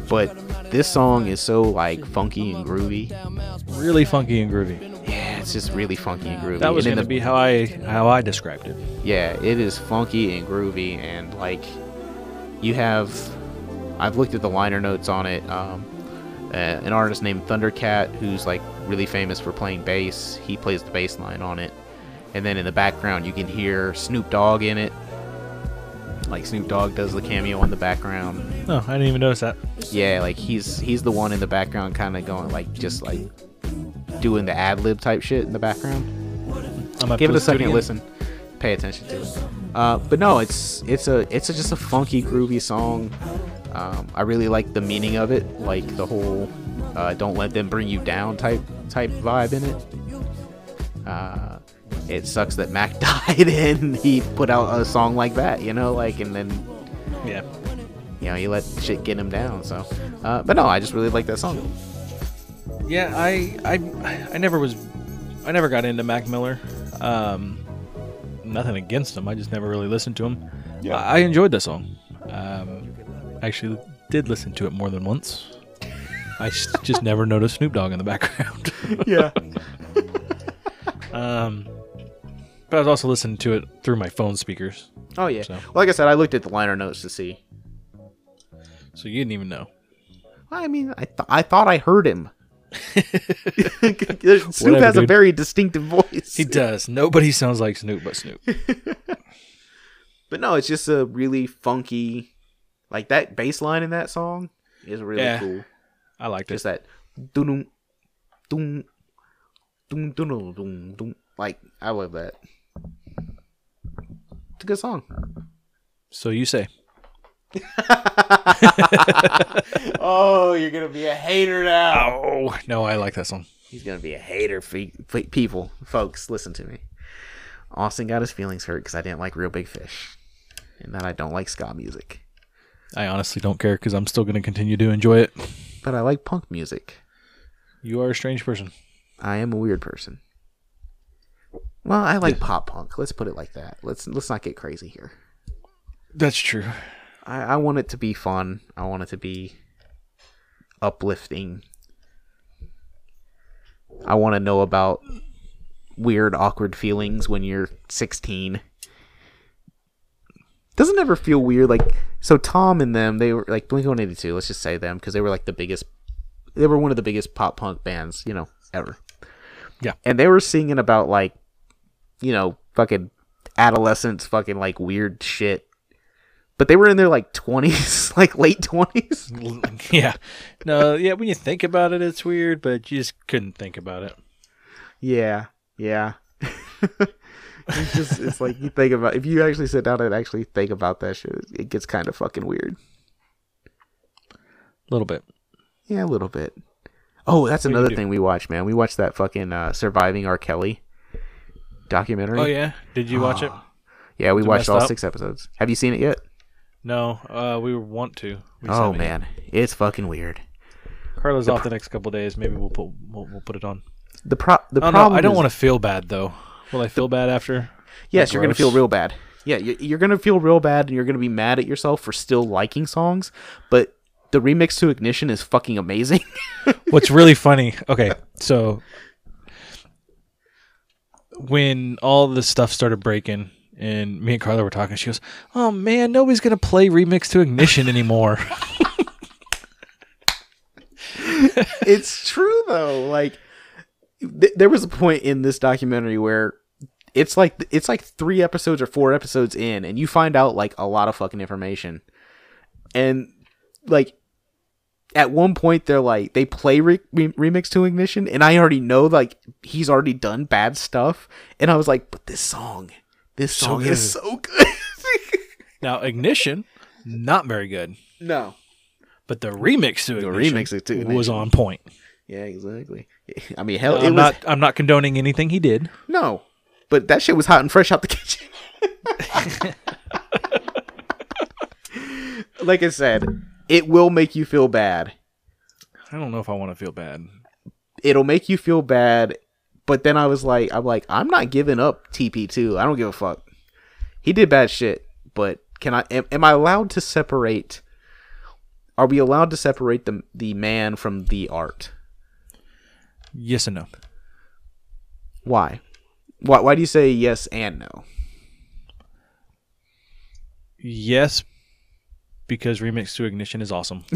but this song is so like funky and groovy. Really funky and groovy. Yeah, it's just really funky and groovy. That was gonna the- be how I how I described it. Yeah, it is funky and groovy, and like you have, I've looked at the liner notes on it. Um, uh, an artist named Thundercat, who's like really famous for playing bass, he plays the bass line on it, and then in the background you can hear Snoop Dogg in it. Like Snoop Dogg does the cameo in the background. No, I didn't even notice that. Yeah, like he's he's the one in the background, kind of going like just like doing the ad lib type shit in the background I'm give it a second listen pay attention to. It uh, but no it's it's a it's a, just a funky groovy song. Um, i really like the meaning of it like the whole uh, don't let them bring you down type type vibe in it. Uh, it sucks that mac died and he put out a song like that you know like and then Yeah. you know he let shit get him down so. Uh, but no i just really like that song. Yeah, I I I never was I never got into Mac Miller. Um, nothing against him. I just never really listened to him. Yeah. I, I enjoyed the song. Um, actually did listen to it more than once. I just never noticed Snoop Dogg in the background. yeah um, but I was also listening to it through my phone speakers, oh yeah So. well, like i said i looked at the liner notes to see so you didn't even know. I mean, I th- I thought I heard him. Snoop Whatever, has a very distinctive voice. He does. Nobody sounds like Snoop but Snoop. but no, it's just a really funky, like that bass line in that song is really Yeah. cool. I liked Just it. that dun dun dun dun dun dun. Like I love that. It's a good song. So you say. oh, you're gonna be a hater now. Oh no, I like that song. He's gonna be a hater. Fe- fe- people, folks, listen to me. Austin got his feelings hurt because I didn't like Real Big Fish, and that I don't like ska music. I honestly don't care because I'm still going to continue to enjoy it. But I like punk music. You are a strange person. I am a weird person. Well, I like pop punk. Let's put it like that. Let's let's not get crazy here. That's true. I, I want it to be fun. I want it to be uplifting. I want to know about weird, awkward feelings when you're 16. Doesn't ever feel weird? Like, so Tom and them, they were like Blink 182, let's just say them, because they were like the biggest, they were one of the biggest pop punk bands, you know, ever. Yeah. And they were singing about like, you know, fucking adolescence, fucking like weird shit. But they were in their like 20s, like late 20s. yeah. No, yeah, when you think about it, it's weird, but you just couldn't think about it. Yeah, yeah. it's just it's like you think about if you actually sit down and actually think about that shit, it gets kind of fucking weird. A little bit. Yeah, a little bit. Oh, that's you another thing we watched, man. We watched that fucking uh, surviving R. Kelly documentary. Oh, yeah? Did you watch it? yeah. We watched all up? six episodes. Have you seen it yet? No, uh, we want to. We oh haven't man, it's fucking weird. Carla's off the next couple days. Maybe we'll put we'll, we'll put it on. The pro the don't problem know. I don't is- want to feel bad though. Will I feel bad after? Yes, Like you're gonna feel real bad. Yeah, you- you're gonna feel real bad, and you're gonna be mad at yourself for still liking songs. But the remix to Ignition is fucking amazing. What's really funny? Okay, so when all the stuff started breaking, and me and Carla were talking, she goes, "Oh man, nobody's gonna play remix to Ignition anymore." it's true though. Like th- there was a point in this documentary where it's like it's like three episodes or four episodes in, and you find out like a lot of fucking information, and like. At one point, they're like they play re- re- remix to Ignition, and I already know like he's already done bad stuff, and I was like, "But this song, this So song is so good." now Ignition, not very good, no, but the remix to The Ignition remix to was on point. yeah, exactly. I mean, hell, I'm was not. I'm not condoning anything he did. No, but that shit was hot and fresh out the kitchen. like I said, it will make you feel bad. I don't know if I want to feel bad. It'll make you feel bad, but then I was like, I'm like, I'm not giving up TP2. I don't give a fuck. He did bad shit, but can I? Am, am I allowed to separate? Are we allowed to separate the the man from the art? Yes and no. Why? Why? Why do you say yes and no? Yes, because remix to ignition is awesome.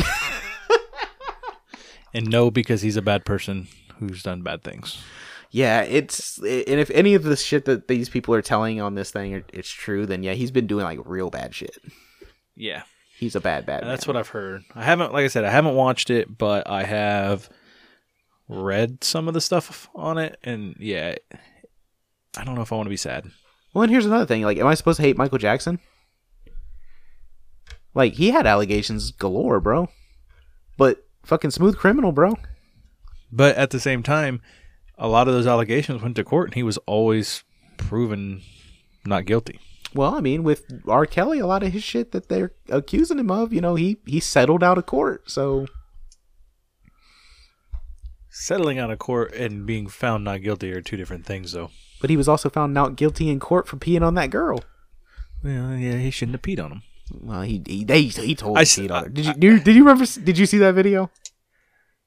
and no, because he's a bad person who's done bad things. Yeah, it's and if any of the shit that these people are telling on this thing it's true, then yeah, he's been doing like real bad shit. Yeah, He's a bad bad. that's man. what I've heard. I haven't, like I said, I haven't watched it, but I have read some of the stuff on it, and yeah, I don't know if I want to be sad. Well, and here's another thing. Like, am I supposed to hate Michael Jackson? Like, he had allegations galore, bro. But fucking smooth criminal, bro. But at the same time, a lot of those allegations went to court, and he was always proven not guilty. Well, I mean, with R. Kelly, a lot of his shit that they're accusing him of, you know, he he settled out of court. So Settling out of court and being found not guilty are two different things, though. but he was also found not guilty in court for peeing on that girl. Well, yeah, he shouldn't have peed on him. Well, he he they, he told I peed on her. Did you did, did you remember? Did you see that video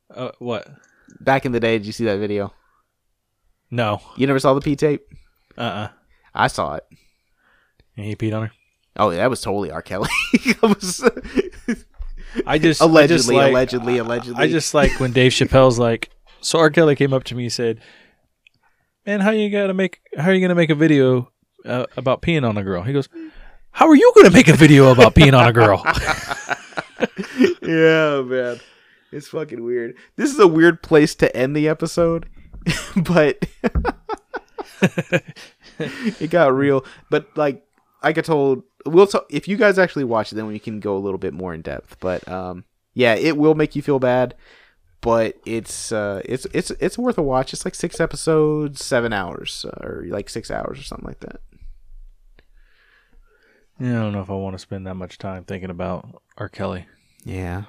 Uh, what? back in the day? Did you see that video? No. You never saw the P tape? Uh. uh I saw it. And he peed on her. Oh, yeah, that was totally R. Kelly. Was- I just allegedly, I just like, allegedly, allegedly. I just like when Dave Chappelle's like, so R. Kelly came up to me and said, "Man, how you gonna make? How are you gonna make a video uh, about peeing on a girl?" He goes, "How are you gonna make a video about peeing on a girl?" yeah, man. It's fucking weird. This is a weird place to end the episode, but it got real. But like, I told, we'll t- if you guys actually watch it, then we can go a little bit more in depth. But um, yeah, it will make you feel bad, but it's uh, it's it's it's worth a watch. It's like six episodes, seven hours, or like six hours or something like that. Yeah, I don't know if I want to spend that much time thinking about R. Kelly. Yeah,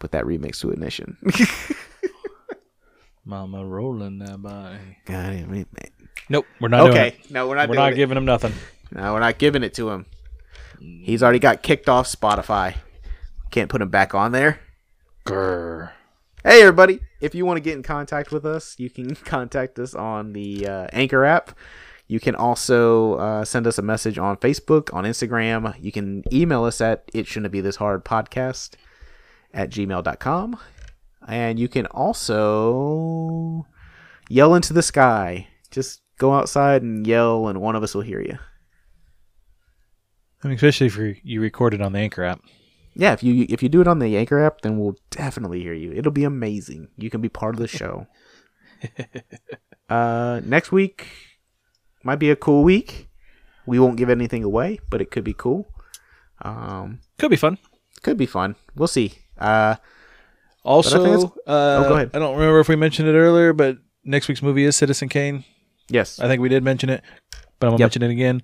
put that remix to ignition. Mama rolling that body. Got it, remix. Nope, we're not doing Okay, no, we're not. We're doing not it. giving him nothing. No, we're not giving it to him. He's already got kicked off Spotify. Can't put him back on there. Grr. Hey, everybody. If you want to get in contact with us, you can contact us on the uh, Anchor app. You can also uh, send us a message on Facebook, on Instagram. You can email us at it shouldn't be this hard podcast at gmail.com. And you can also yell into the sky. Just go outside and yell, and one of us will hear you. I mean, especially if you you record it on the Anchor app. Yeah, if you if you do it on the Anchor app, then we'll definitely hear you. It'll be amazing. You can be part of the show. uh, next week might be a cool week. We won't give anything away, but it could be cool. Um, Could be fun. could be fun. We'll see. Uh, Also, uh, Oh, go ahead. I don't remember if we mentioned it earlier, but next week's movie is Citizen Kane. yes, I think we did mention it, but I'm gonna Yep. mention it again.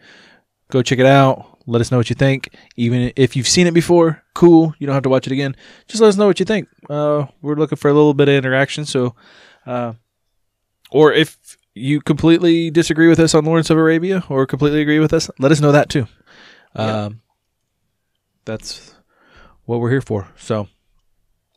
Go check it out. Let us know what you think. Even if you've seen it before, cool. You don't have to watch it again. Just let us know what you think. Uh, we're looking for a little bit of interaction. So, uh, or if you completely disagree with us on Lawrence of Arabia, or completely agree with us, let us know that too. Yeah. Um, that's what we're here for. So,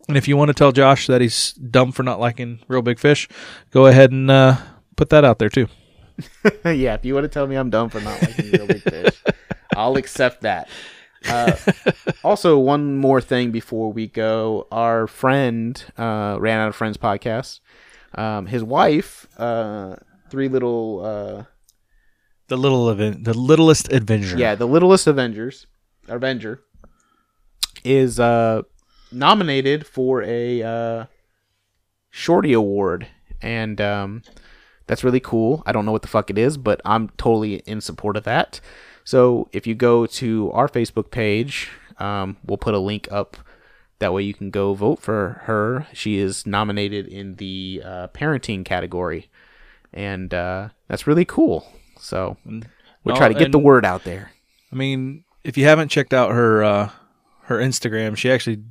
and if you want to tell Josh that he's dumb for not liking Real Big Fish, go ahead and uh, put that out there too. yeah. If you want to tell me I'm dumb for not liking real big fish, I'll accept that. Uh, also, one more thing before we go. Our friend uh, ran out of friends podcast. Um, his wife, uh, three little, uh, The little event, the littlest Avenger. yeah, the littlest Avengers, Avenger, is uh, nominated for a uh, Shorty Award, and um, that's really cool. I don't know what the fuck it is, but I'm totally in support of that. So if you go to our Facebook page, um, we'll put a link up. That way you can go vote for her. She is nominated in the uh, parenting category, and uh, that's really cool. So we'll try to get the word out there. I mean, if you haven't checked out her uh, her Instagram, she actually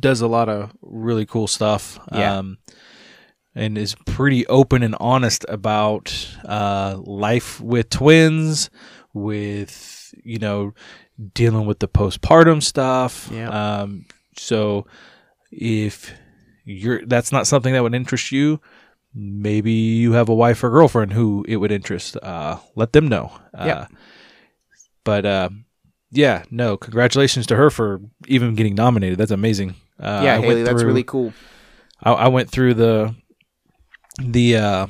does a lot of really cool stuff. Yeah. Um, and is pretty open and honest about uh, life with twins, with you know dealing with the postpartum stuff. Yeah. Um, so if you're that's not something that would interest you, maybe you have a wife or girlfriend who it would interest. Uh, let them know. Uh, Yeah. But uh, yeah, no, congratulations to her for even getting nominated. That's amazing. Uh, yeah, I Haley, that's really cool. I, I went through the the uh,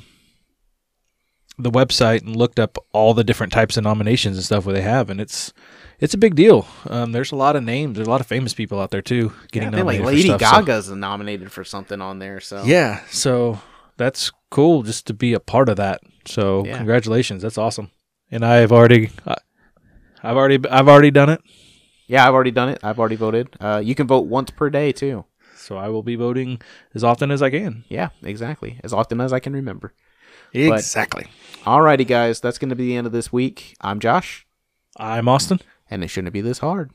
the website and looked up all the different types of nominations and stuff where they have, and it's it's a big deal. Um, there's a lot of names. There's a lot of famous people out there too getting Yeah, I think, like nominated. Lady stuff, so- Gaga's nominated for something on there. So yeah, so that's cool just to be a part of that. So Yeah. congratulations, that's awesome. And I've already, I- I've already, I've already done it. Yeah, I've already done it. I've already voted. Uh, you can vote once per day too. So I will be voting as often as I can. Yeah, exactly. As often as I can remember. Exactly. Alrighty, guys, that's going to be the end of this week. I'm Josh, I'm Austin. and it shouldn't be this hard.